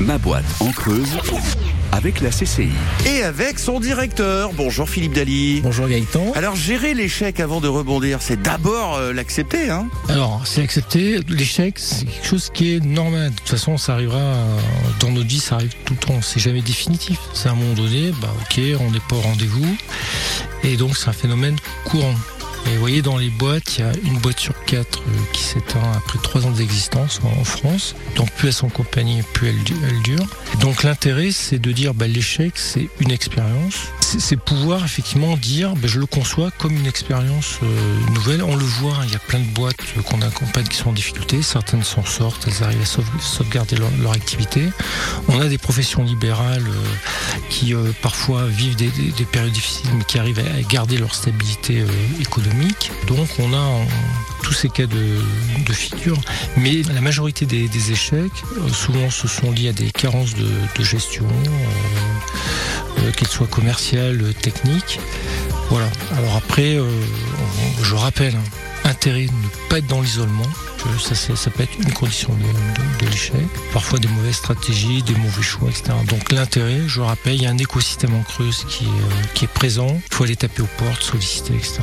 Ma boîte en Creuse avec la CCI. Et avec son directeur. Bonjour Philippe Dali. Bonjour Gaëtan. Alors gérer l'échec avant de rebondir, c'est d'abord euh, l'accepter. Hein Alors c'est accepter, l'échec c'est quelque chose qui est normal. De toute façon ça arrivera euh, dans notre vie, ça arrive tout le temps, c'est jamais définitif. C'est à un moment donné, bah ok, on n'est pas au rendez-vous. Et donc c'est un phénomène courant. Et vous voyez, dans les boîtes, il y a une boîte sur quatre euh, qui s'éteint après trois ans d'existence en France. Donc plus elles sont compagnie, plus elles durent. Donc l'intérêt, c'est de dire bah, l'échec, c'est une expérience. C'est pouvoir effectivement dire, bah, je le conçois comme une expérience euh, nouvelle. On le voit, hein, il y a plein de boîtes qu'on accompagne qui sont en difficulté. Certaines s'en sortent, elles arrivent à sauve- sauvegarder leur, activité. On a des professions libérales euh, qui euh, parfois vivent des, des- des périodes difficiles, mais qui arrivent à garder leur stabilité économique. Donc on a tous ces cas de, figure. Mais la majorité des, échecs, souvent, se sont liés à des carences de, gestion, qu'elles soient commerciales, euh, techniques. Voilà. Alors après, euh, je rappelle, hein, intérêt de ne pas être dans l'isolement. Ça, ça peut être une condition de, l'échec. Parfois des mauvaises stratégies, des mauvais choix, etc. Donc l'intérêt, je rappelle, il y a un écosystème en creuse qui euh, qui est présent. Il faut aller taper aux portes, solliciter, etc.